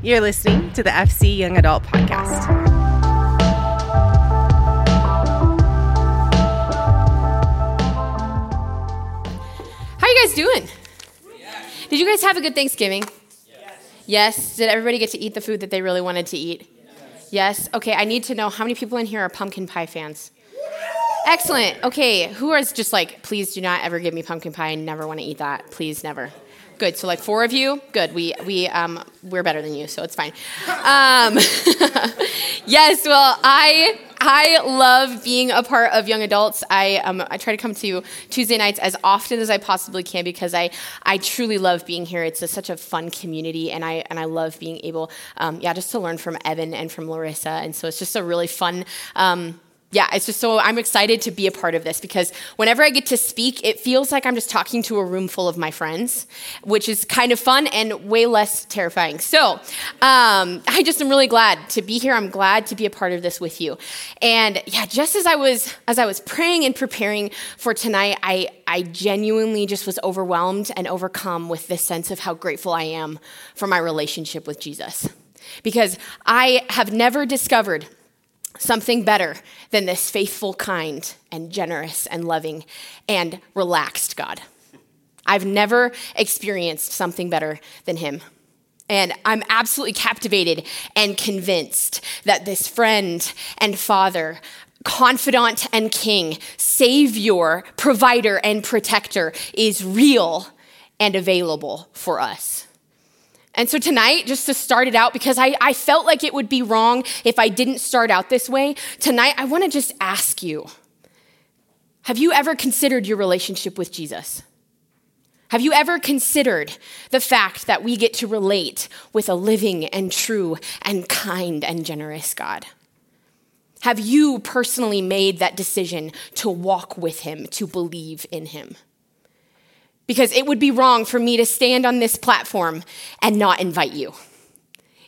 You're listening to the FC Young Adult Podcast. How are you guys doing? Did you guys have a good Thanksgiving? Yes. yes. Did everybody get to eat the food that they really wanted to eat? Yes. Okay, I need to know how many people in here are pumpkin pie fans? Excellent. Okay, who is just like, please do not ever give me pumpkin pie. I never want to eat that. Please, never. Good. So like four of you. Good. We we um we're better than you, so it's fine. Um, yes. Well, I I love being a part of young adults. I um I try to come to Tuesday nights as often as I possibly can because I I truly love being here. It's a, such a fun community, and I and I love being able um yeah just to learn from Evan and from Larissa, and so it's just a really fun um yeah, it's just so I'm excited to be a part of this because whenever I get to speak, it feels like I'm just talking to a room full of my friends, which is kind of fun and way less terrifying. So um, I just am really glad to be here. I'm glad to be a part of this with you. And yeah, just as I was as I was praying and preparing for tonight, I I genuinely just was overwhelmed and overcome with this sense of how grateful I am for my relationship with Jesus. Because I have never discovered something better than this faithful, kind, and generous, and loving, and relaxed God. I've never experienced something better than Him. And I'm absolutely captivated and convinced that this friend and father, confidant and king, savior, provider, and protector is real and available for us. And so tonight, just to start it out, because I, I felt like it would be wrong if I didn't start out this way, tonight I want to just ask you Have you ever considered your relationship with Jesus? Have you ever considered the fact that we get to relate with a living and true and kind and generous God? Have you personally made that decision to walk with Him, to believe in Him? Because it would be wrong for me to stand on this platform and not invite you.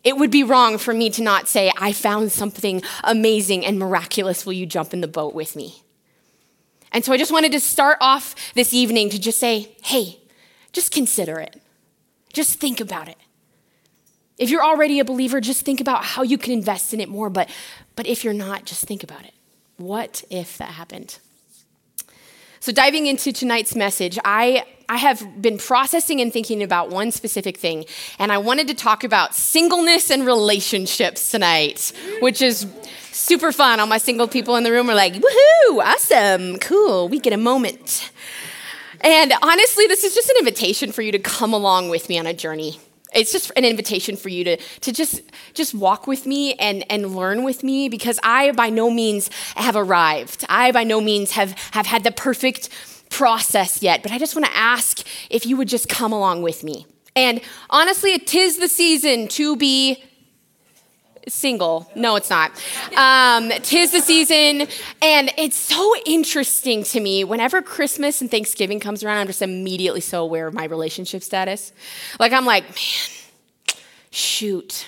It would be wrong for me to not say, I found something amazing and miraculous. Will you jump in the boat with me? And so I just wanted to start off this evening to just say, hey, just consider it. Just think about it. If you're already a believer, just think about how you can invest in it more. But, but if you're not, just think about it. What if that happened? So, diving into tonight's message, I, I have been processing and thinking about one specific thing, and I wanted to talk about singleness and relationships tonight, which is super fun. All my single people in the room are like, woohoo, awesome, cool, we get a moment. And honestly, this is just an invitation for you to come along with me on a journey it's just an invitation for you to, to just, just walk with me and, and learn with me because I by no means have arrived. I by no means have, have had the perfect process yet, but I just want to ask if you would just come along with me. And honestly, it is the season to be single. No, it's not. Um, tis the season, and it's so interesting to me. Whenever Christmas and Thanksgiving comes around, I'm just immediately so aware of my relationship status. Like I'm like, man, shoot.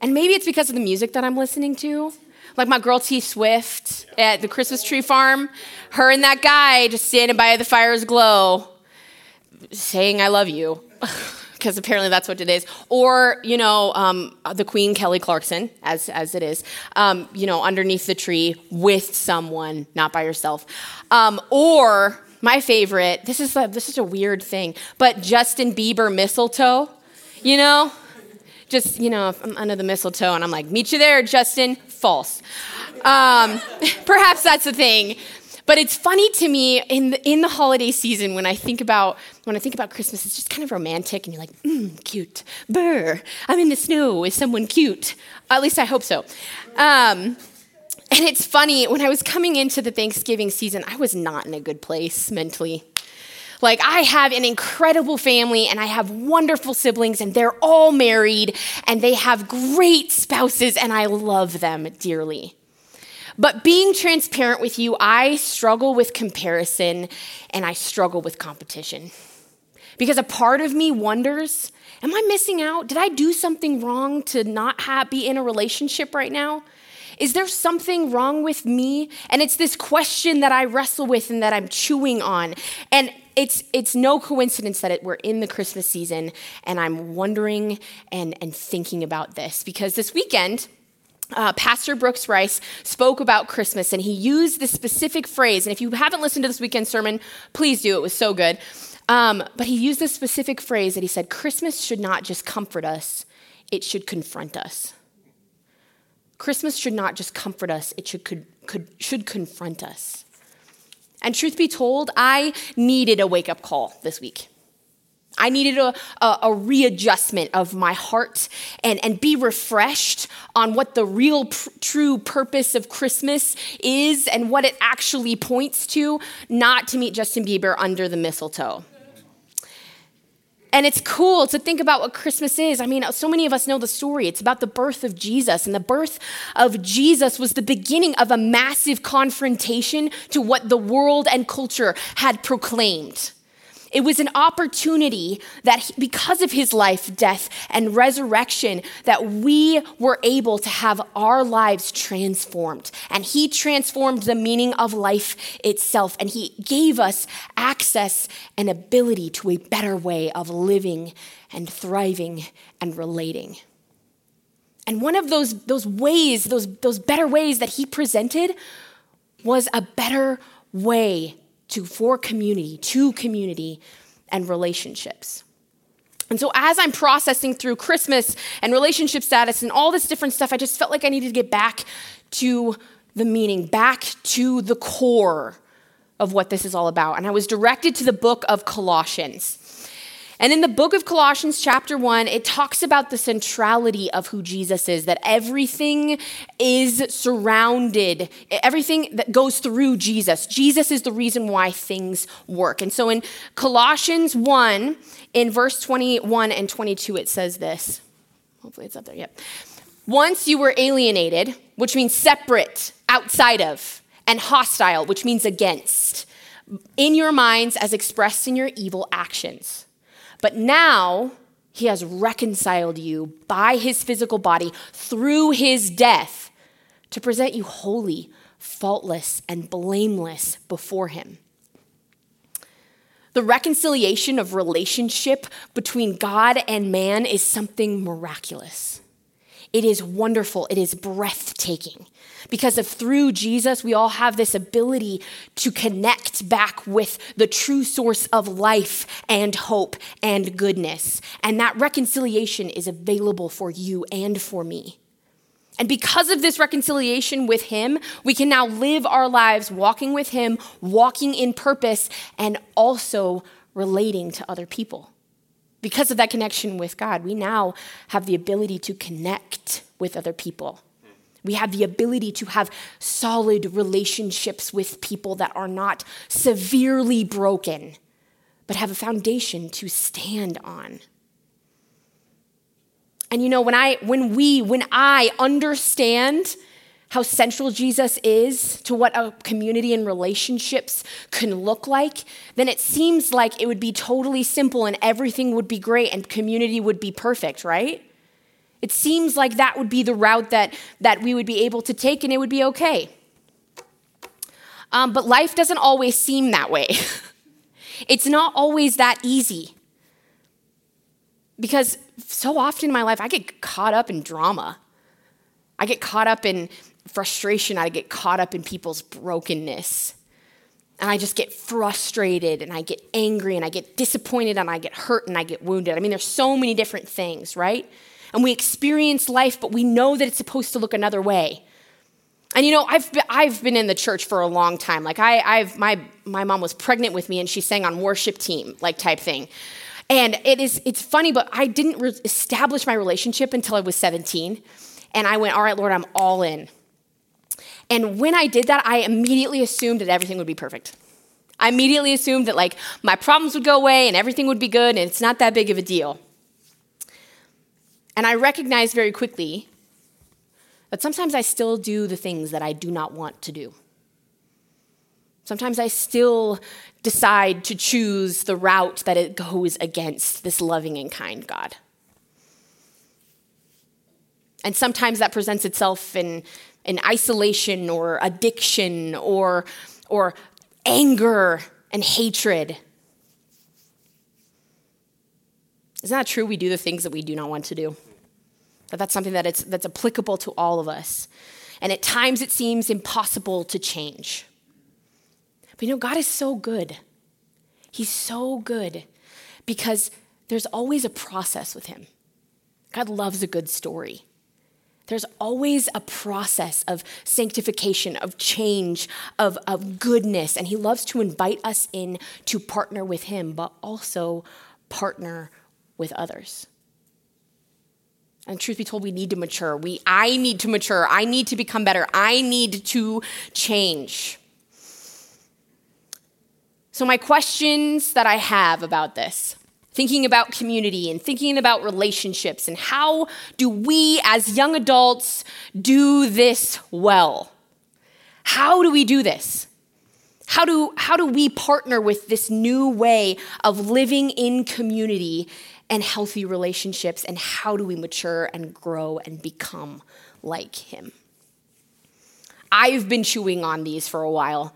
And maybe it's because of the music that I'm listening to. Like my girl T Swift at the Christmas tree farm, her and that guy just standing by the fire's glow, saying "I love you." because apparently that's what it is. Or, you know, um, the Queen, Kelly Clarkson, as, as it is, um, you know, underneath the tree with someone, not by yourself. Um, or, my favorite, this is, a, this is a weird thing, but Justin Bieber mistletoe, you know? Just, you know, I'm under the mistletoe and I'm like, meet you there, Justin. False. Um, perhaps that's the thing. But it's funny to me in the, in the holiday season when I think about when I think about Christmas, it's just kind of romantic, and you're like, mm, cute, burr. I'm in the snow with someone cute. At least I hope so. Um, and it's funny when I was coming into the Thanksgiving season, I was not in a good place mentally. Like, I have an incredible family and I have wonderful siblings, and they're all married and they have great spouses, and I love them dearly. But being transparent with you, I struggle with comparison and I struggle with competition. Because a part of me wonders Am I missing out? Did I do something wrong to not have, be in a relationship right now? Is there something wrong with me? And it's this question that I wrestle with and that I'm chewing on. And it's, it's no coincidence that it, we're in the Christmas season, and I'm wondering and, and thinking about this because this weekend, uh, Pastor Brooks Rice spoke about Christmas and he used this specific phrase. And if you haven't listened to this weekend sermon, please do. It was so good. Um, but he used this specific phrase that he said Christmas should not just comfort us, it should confront us. Christmas should not just comfort us, it should, could, could, should confront us. And truth be told, I needed a wake up call this week. I needed a, a, a, readjustment of my heart and, and be refreshed on what the real pr- true purpose of Christmas is and what it actually points to, not to meet Justin Bieber under the mistletoe. And it's cool to think about what Christmas is. I mean, so many of us know the story. It's about the birth of Jesus. And the birth of Jesus was the beginning of a massive confrontation to what the world and culture had proclaimed. It was an opportunity that he, because of his life, death, and resurrection, that we were able to have our lives transformed. And he transformed the meaning of life itself. And he gave us access and ability to a better way of living and thriving and relating. And one of those, those ways, those, those better ways that he presented was a better way to for community, to community and relationships. And so, as I'm processing through Christmas and relationship status and all this different stuff, I just felt like I needed to get back to the meaning, back to the core of what this is all about. And I was directed to the book of Colossians. And in the book of Colossians, chapter one, it talks about the centrality of who Jesus is, that everything is surrounded, everything that goes through Jesus. Jesus is the reason why things work. And so in Colossians 1, in verse 21 and 22, it says this. Hopefully it's up there. Yep. Once you were alienated, which means separate, outside of, and hostile, which means against, in your minds as expressed in your evil actions. But now he has reconciled you by his physical body through his death to present you holy, faultless, and blameless before him. The reconciliation of relationship between God and man is something miraculous. It is wonderful. It is breathtaking. Because of through Jesus, we all have this ability to connect back with the true source of life and hope and goodness. And that reconciliation is available for you and for me. And because of this reconciliation with Him, we can now live our lives walking with Him, walking in purpose, and also relating to other people. Because of that connection with God, we now have the ability to connect with other people. We have the ability to have solid relationships with people that are not severely broken, but have a foundation to stand on. And you know, when I when we when I understand how central Jesus is to what a community and relationships can look like, then it seems like it would be totally simple and everything would be great and community would be perfect, right? It seems like that would be the route that, that we would be able to take and it would be okay. Um, but life doesn't always seem that way. it's not always that easy. Because so often in my life, I get caught up in drama. I get caught up in frustration, I get caught up in people's brokenness. And I just get frustrated and I get angry and I get disappointed and I get hurt and I get wounded. I mean, there's so many different things, right? And we experience life, but we know that it's supposed to look another way. And you know, I've been, I've been in the church for a long time. Like I, I've my my mom was pregnant with me, and she sang on worship team, like type thing. And it is it's funny, but I didn't re- establish my relationship until I was 17, and I went, all right, Lord, I'm all in. And when I did that, I immediately assumed that everything would be perfect. I immediately assumed that like my problems would go away and everything would be good and it's not that big of a deal. And I recognized very quickly that sometimes I still do the things that I do not want to do. Sometimes I still decide to choose the route that it goes against this loving and kind God. And sometimes that presents itself in in isolation or addiction or, or anger and hatred. Isn't that true? We do the things that we do not want to do. That that's something that it's, that's applicable to all of us. And at times it seems impossible to change. But you know, God is so good. He's so good because there's always a process with Him. God loves a good story. There's always a process of sanctification, of change, of, of goodness. And He loves to invite us in to partner with Him, but also partner with others. And truth be told, we need to mature. We, I need to mature. I need to become better. I need to change. So, my questions that I have about this thinking about community and thinking about relationships and how do we as young adults do this well? How do we do this? How do, how do we partner with this new way of living in community and healthy relationships? And how do we mature and grow and become like Him? I've been chewing on these for a while.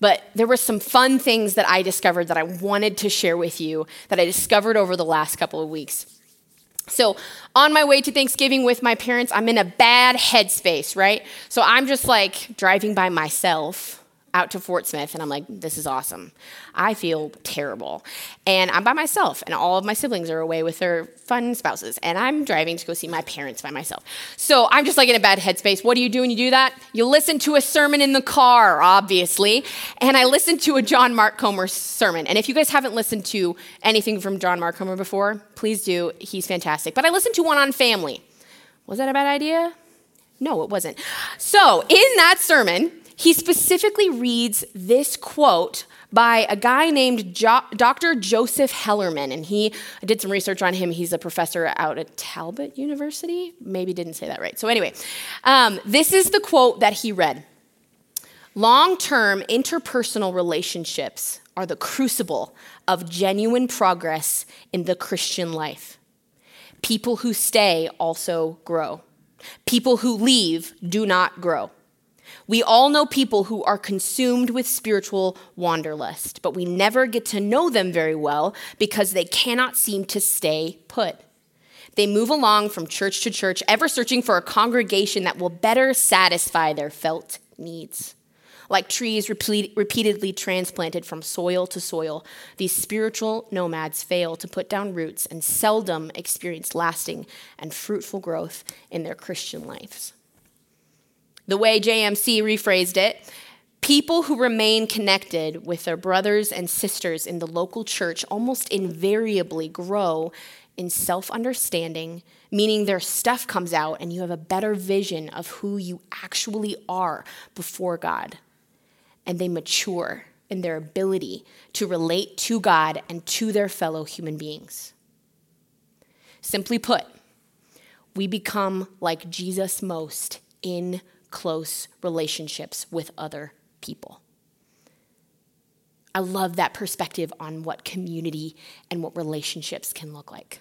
But there were some fun things that I discovered that I wanted to share with you that I discovered over the last couple of weeks. So, on my way to Thanksgiving with my parents, I'm in a bad headspace, right? So, I'm just like driving by myself out to Fort Smith, and I'm like, this is awesome. I feel terrible. And I'm by myself, and all of my siblings are away with their fun spouses, and I'm driving to go see my parents by myself. So I'm just like in a bad headspace. What do you do when you do that? You listen to a sermon in the car, obviously. And I listened to a John Mark Comer sermon. And if you guys haven't listened to anything from John Mark Comer before, please do. He's fantastic. But I listened to one on family. Was that a bad idea? No, it wasn't. So, in that sermon, he specifically reads this quote by a guy named jo- Dr. Joseph Hellerman. And he, I did some research on him. He's a professor out at Talbot University. Maybe didn't say that right. So, anyway, um, this is the quote that he read Long term interpersonal relationships are the crucible of genuine progress in the Christian life. People who stay also grow. People who leave do not grow. We all know people who are consumed with spiritual wanderlust, but we never get to know them very well because they cannot seem to stay put. They move along from church to church, ever searching for a congregation that will better satisfy their felt needs. Like trees repeat, repeatedly transplanted from soil to soil, these spiritual nomads fail to put down roots and seldom experience lasting and fruitful growth in their Christian lives. The way JMC rephrased it, people who remain connected with their brothers and sisters in the local church almost invariably grow in self understanding, meaning their stuff comes out and you have a better vision of who you actually are before God. And they mature in their ability to relate to God and to their fellow human beings. Simply put, we become like Jesus most in close relationships with other people. I love that perspective on what community and what relationships can look like.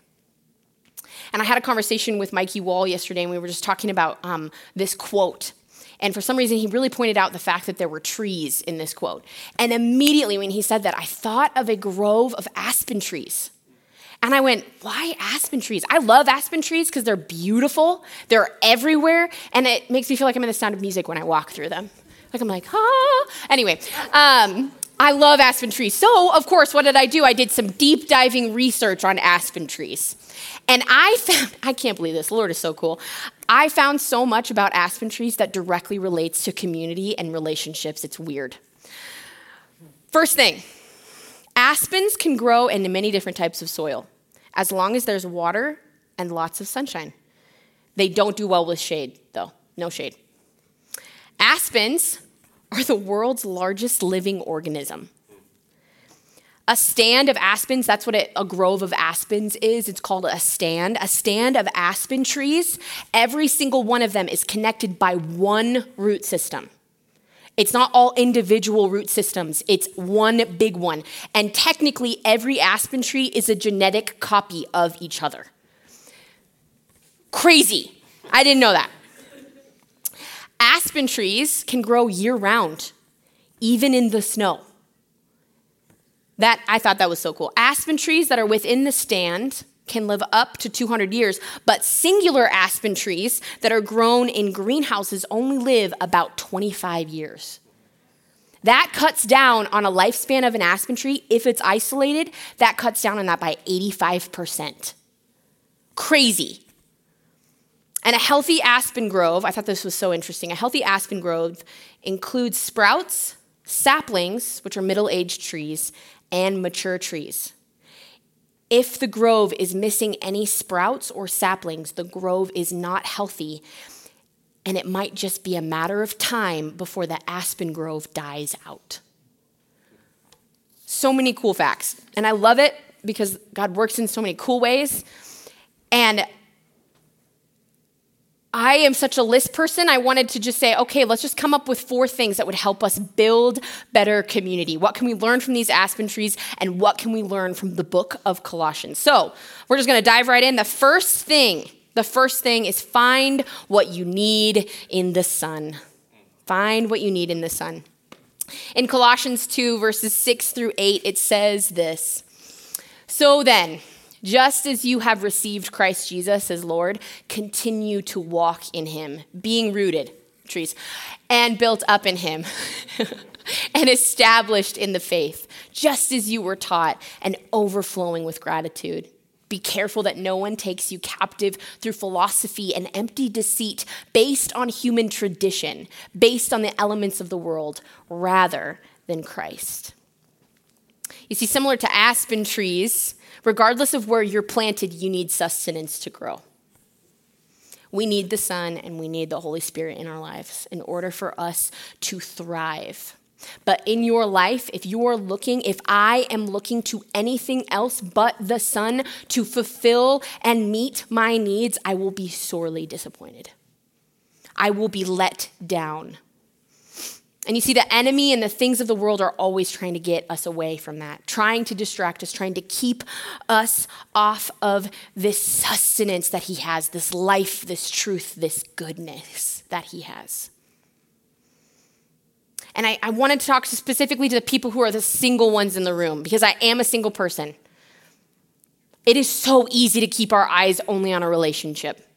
And I had a conversation with Mikey Wall yesterday, and we were just talking about um, this quote. And for some reason, he really pointed out the fact that there were trees in this quote. And immediately, when he said that, I thought of a grove of aspen trees. And I went, why aspen trees? I love aspen trees because they're beautiful, they're everywhere, and it makes me feel like I'm in the sound of music when I walk through them. Like I'm like, ah. Anyway, um, I love aspen trees. So, of course, what did I do? I did some deep diving research on aspen trees. And I found, I can't believe this, Lord is so cool. I found so much about aspen trees that directly relates to community and relationships. It's weird. First thing, aspens can grow in many different types of soil as long as there's water and lots of sunshine. They don't do well with shade, though, no shade. Aspens are the world's largest living organism. A stand of aspens, that's what it, a grove of aspens is. It's called a stand. A stand of aspen trees, every single one of them is connected by one root system. It's not all individual root systems, it's one big one. And technically, every aspen tree is a genetic copy of each other. Crazy. I didn't know that. Aspen trees can grow year round, even in the snow. That I thought that was so cool. Aspen trees that are within the stand can live up to 200 years, but singular aspen trees that are grown in greenhouses only live about 25 years. That cuts down on a lifespan of an aspen tree. If it's isolated, that cuts down on that by 85%. Crazy. And a healthy aspen grove, I thought this was so interesting. A healthy aspen grove includes sprouts, saplings, which are middle aged trees, and mature trees. If the grove is missing any sprouts or saplings, the grove is not healthy, and it might just be a matter of time before the aspen grove dies out. So many cool facts, and I love it because God works in so many cool ways. And I am such a list person. I wanted to just say, okay, let's just come up with four things that would help us build better community. What can we learn from these aspen trees, and what can we learn from the book of Colossians? So, we're just going to dive right in. The first thing, the first thing is find what you need in the sun. Find what you need in the sun. In Colossians 2, verses 6 through 8, it says this So then, just as you have received Christ Jesus as Lord, continue to walk in him, being rooted, trees, and built up in him. and established in the faith, just as you were taught, and overflowing with gratitude. Be careful that no one takes you captive through philosophy and empty deceit based on human tradition, based on the elements of the world, rather than Christ. You see, similar to aspen trees, regardless of where you're planted, you need sustenance to grow. We need the Son and we need the Holy Spirit in our lives in order for us to thrive. But in your life, if you're looking, if I am looking to anything else but the Son to fulfill and meet my needs, I will be sorely disappointed. I will be let down. And you see, the enemy and the things of the world are always trying to get us away from that, trying to distract us, trying to keep us off of this sustenance that he has, this life, this truth, this goodness that he has. And I, I wanted to talk specifically to the people who are the single ones in the room because I am a single person. It is so easy to keep our eyes only on a relationship.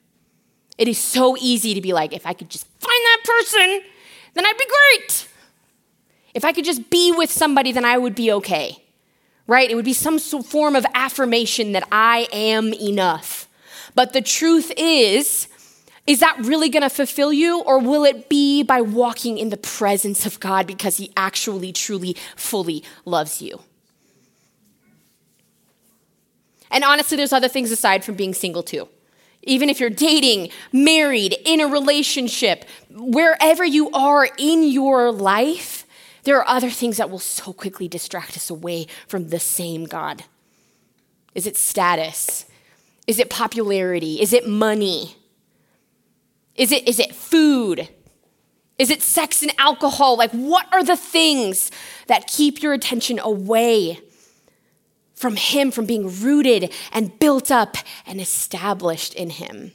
It is so easy to be like, if I could just find that person, then I'd be great. If I could just be with somebody, then I would be okay, right? It would be some form of affirmation that I am enough. But the truth is, is that really going to fulfill you, or will it be by walking in the presence of God because He actually, truly, fully loves you? And honestly, there's other things aside from being single too even if you're dating, married, in a relationship, wherever you are in your life, there are other things that will so quickly distract us away from the same God. Is it status? Is it popularity? Is it money? Is it, is it food? Is it sex and alcohol? Like, what are the things that keep your attention away from Him, from being rooted and built up and established in Him.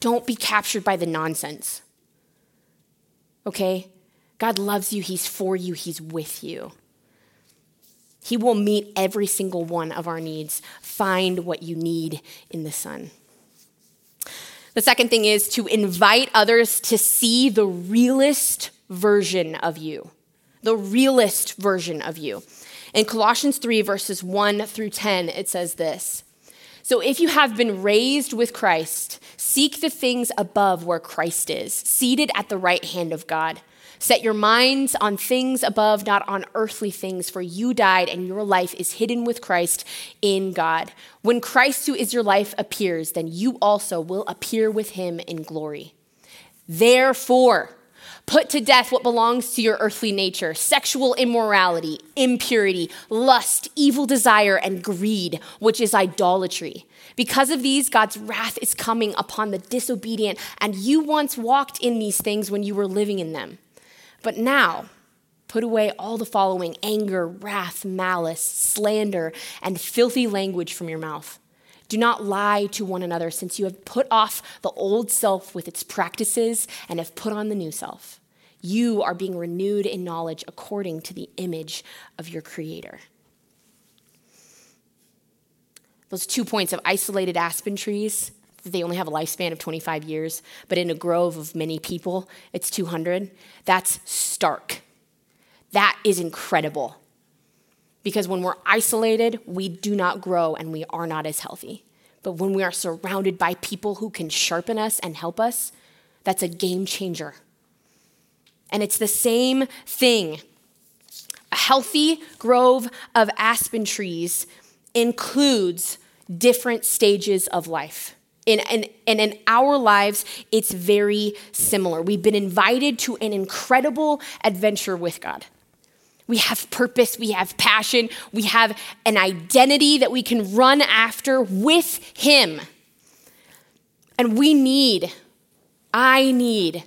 Don't be captured by the nonsense. Okay? God loves you, He's for you, He's with you. He will meet every single one of our needs. Find what you need in the Son. The second thing is to invite others to see the realist version of you. The realist version of you. In Colossians 3, verses 1 through 10, it says this So if you have been raised with Christ, seek the things above where Christ is, seated at the right hand of God. Set your minds on things above, not on earthly things, for you died and your life is hidden with Christ in God. When Christ, who is your life, appears, then you also will appear with him in glory. Therefore, Put to death what belongs to your earthly nature sexual immorality, impurity, lust, evil desire, and greed, which is idolatry. Because of these, God's wrath is coming upon the disobedient, and you once walked in these things when you were living in them. But now, put away all the following anger, wrath, malice, slander, and filthy language from your mouth. Do not lie to one another, since you have put off the old self with its practices and have put on the new self. You are being renewed in knowledge according to the image of your Creator. those two points of isolated aspen trees, they only have a lifespan of 25 years, but in a grove of many people, it's 200. That's stark. That is incredible. Because when we're isolated, we do not grow and we are not as healthy. But when we are surrounded by people who can sharpen us and help us, that's a game changer. And it's the same thing. A healthy grove of aspen trees includes different stages of life. In, in, and in our lives, it's very similar. We've been invited to an incredible adventure with God. We have purpose, we have passion, we have an identity that we can run after with Him. And we need, I need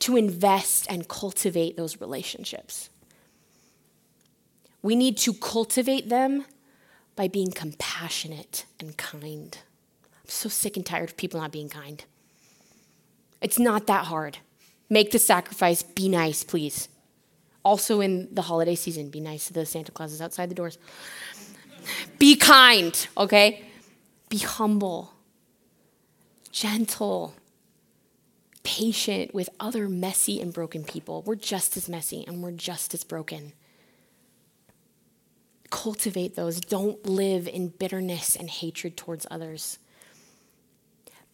to invest and cultivate those relationships. We need to cultivate them by being compassionate and kind. I'm so sick and tired of people not being kind. It's not that hard. Make the sacrifice, be nice, please. Also, in the holiday season, be nice to the Santa Clauses outside the doors. Be kind, okay? Be humble, gentle, patient with other messy and broken people. We're just as messy and we're just as broken. Cultivate those. Don't live in bitterness and hatred towards others.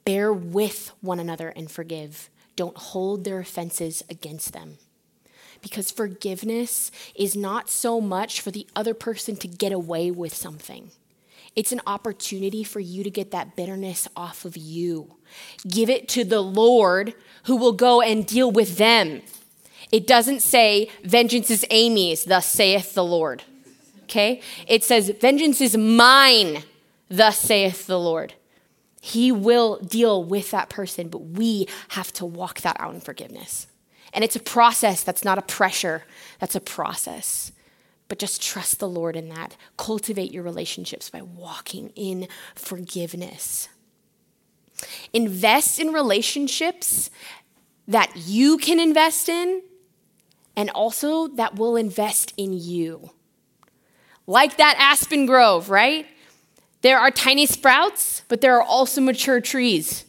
Bear with one another and forgive. Don't hold their offenses against them because forgiveness is not so much for the other person to get away with something. It's an opportunity for you to get that bitterness off of you. Give it to the Lord who will go and deal with them. It doesn't say, Vengeance is Amy's, thus saith the Lord. Okay? It says, Vengeance is mine, thus saith the Lord. He will deal with that person, but we have to walk that out in forgiveness. And it's a process that's not a pressure, that's a process. But just trust the Lord in that. Cultivate your relationships by walking in forgiveness. Invest in relationships that you can invest in and also that will invest in you. Like that aspen grove, right? There are tiny sprouts, but there are also mature trees.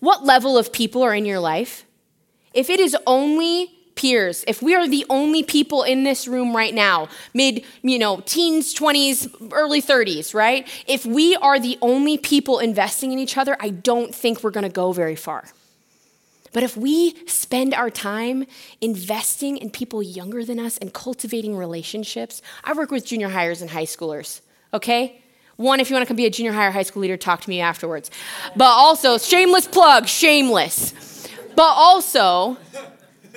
What level of people are in your life? If it is only peers, if we are the only people in this room right now, mid, you know, teens, 20s, early 30s, right? If we are the only people investing in each other, I don't think we're going to go very far. But if we spend our time investing in people younger than us and cultivating relationships, I work with junior highers and high schoolers, okay? One, if you want to come be a junior higher high school leader, talk to me afterwards. But also, shameless plug, shameless. But also,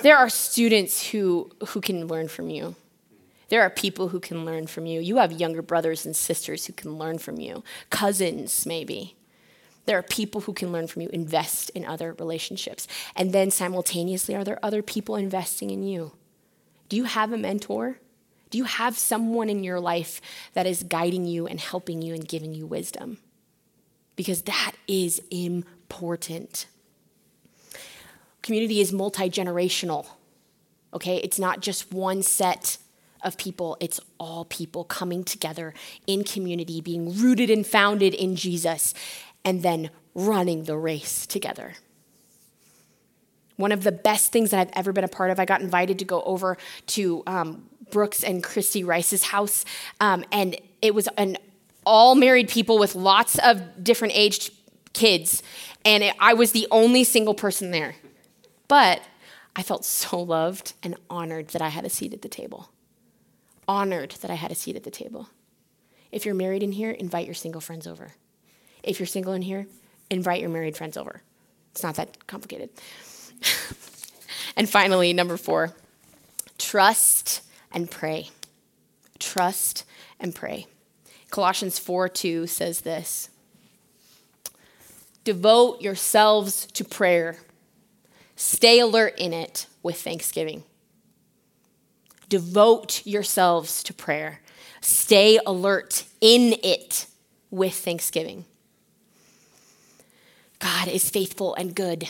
there are students who, who can learn from you. There are people who can learn from you. You have younger brothers and sisters who can learn from you, cousins, maybe. There are people who can learn from you, invest in other relationships. And then simultaneously, are there other people investing in you? Do you have a mentor? Do you have someone in your life that is guiding you and helping you and giving you wisdom? Because that is important community is multi generational. Okay, it's not just one set of people, it's all people coming together in community, being rooted and founded in Jesus, and then running the race together. One of the best things that I've ever been a part of, I got invited to go over to um, Brooks and Christy Rice's house, um, and it was an all married people with lots of different aged kids, and it, I was the only single person there. But I felt so loved and honored that I had a seat at the table. Honored that I had a seat at the table. If you're married in here, invite your single friends over. If you're single in here, invite your married friends over. It's not that complicated. and finally, number four, trust and pray. Trust and pray. Colossians 4 2 says this Devote yourselves to prayer Stay alert in it with thanksgiving. Devote yourselves to prayer. Stay alert in it with thanksgiving. God is faithful and good.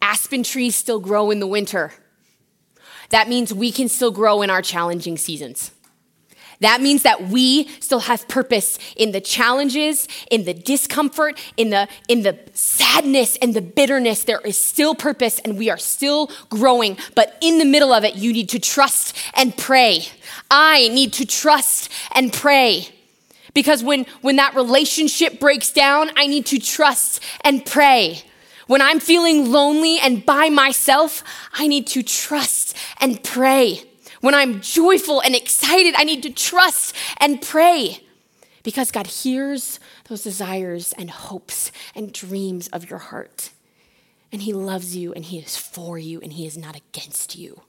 Aspen trees still grow in the winter. That means we can still grow in our challenging seasons. That means that we still have purpose in the challenges, in the discomfort, in the, in the sadness and the bitterness. There is still purpose and we are still growing. But in the middle of it, you need to trust and pray. I need to trust and pray. Because when, when that relationship breaks down, I need to trust and pray. When I'm feeling lonely and by myself, I need to trust and pray. When I'm joyful and excited, I need to trust and pray because God hears those desires and hopes and dreams of your heart. And He loves you and He is for you and He is not against you.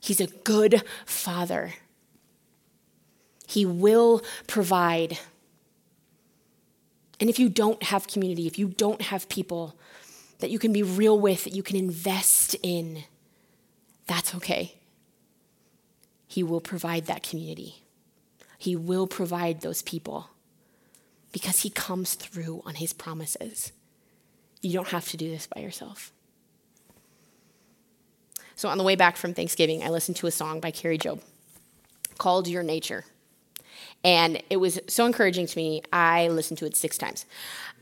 He's a good Father. He will provide. And if you don't have community, if you don't have people that you can be real with, that you can invest in, that's okay. He will provide that community. He will provide those people because He comes through on His promises. You don't have to do this by yourself. So, on the way back from Thanksgiving, I listened to a song by Kari Jobe called Your Nature. And it was so encouraging to me, I listened to it six times.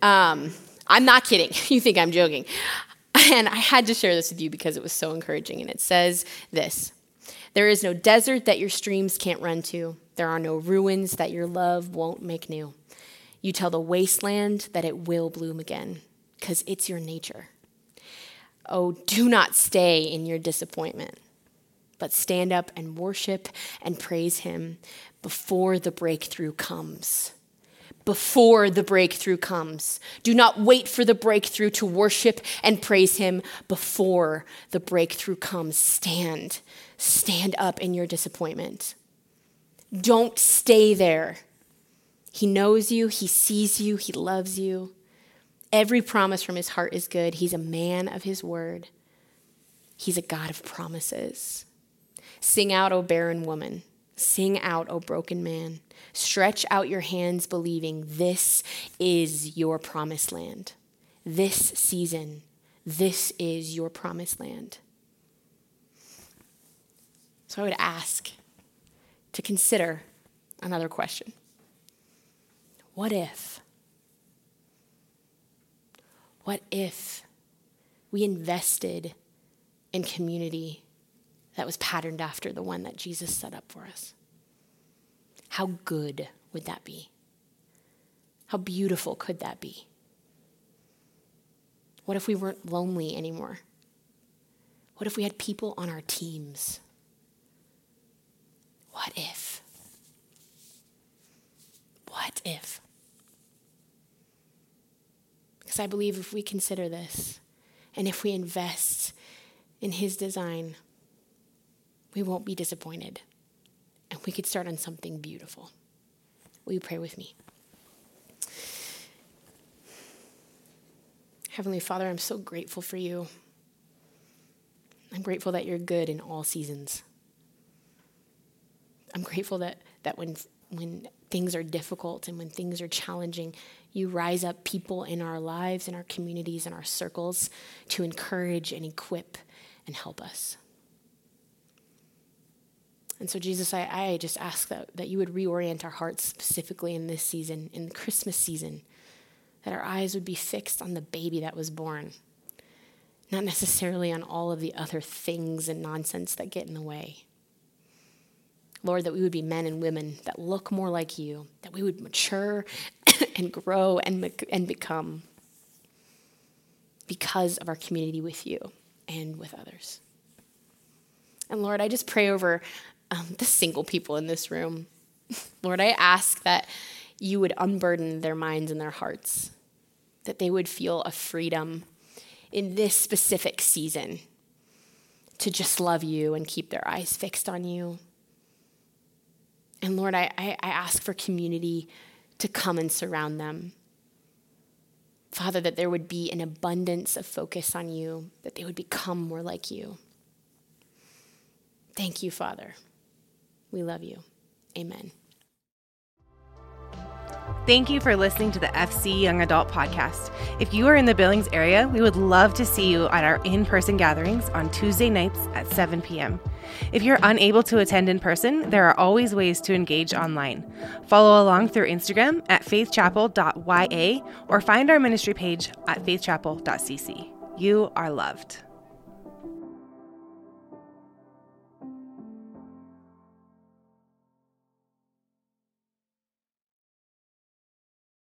Um, I'm not kidding. You think I'm joking. And I had to share this with you because it was so encouraging. And it says this there is no desert that your streams can't run to. There are no ruins that your love won't make new. You tell the wasteland that it will bloom again, because it's your nature. Oh, do not stay in your disappointment, but stand up and worship and praise Him before the breakthrough comes before the breakthrough comes. Do not wait for the breakthrough to worship and praise Him before the breakthrough comes. Stand. Stand up in your disappointment. Don't stay there. He knows you, He sees you, He loves you. Every promise from His heart is good. He's a man of His word, He's a God of promises. Sing out, O barren woman. Sing out, O broken man. Stretch out your hands, believing this is your promised land. This season, this is your promised land. So I would ask to consider another question What if? What if we invested in community that was patterned after the one that Jesus set up for us? How good would that be? How beautiful could that be? What if we weren't lonely anymore? What if we had people on our teams? What if? What if? Because I believe if we consider this and if we invest in His design, we won't be disappointed. And we could start on something beautiful. Will you pray with me? Heavenly Father, I'm so grateful for you. I'm grateful that you're good in all seasons. I'm grateful that, that when, when things are difficult and when things are challenging, you rise up people in our lives, in our communities, in our circles to encourage and equip and help us. And so, Jesus, I, I just ask that, that you would reorient our hearts specifically in this season, in the Christmas season, that our eyes would be fixed on the baby that was born, not necessarily on all of the other things and nonsense that get in the way. Lord, that we would be men and women that look more like you, that we would mature and grow and, and become because of our community with you and with others. And Lord, I just pray over um, the single people in this room. Lord, I ask that you would unburden their minds and their hearts, that they would feel a freedom in this specific season to just love you and keep their eyes fixed on you. And Lord, I, I, I ask for community to come and surround them. Father, that there would be an abundance of focus on you, that they would become more like you. Thank you, Father. We love you. Amen. Thank you for listening to the FC Young Adult Podcast. If you are in the Billings area, we would love to see you at our in person gatherings on Tuesday nights at 7 p.m. If you're unable to attend in person, there are always ways to engage online. Follow along through Instagram at faithchapel.ya or find our ministry page at faithchapel.cc. You are loved.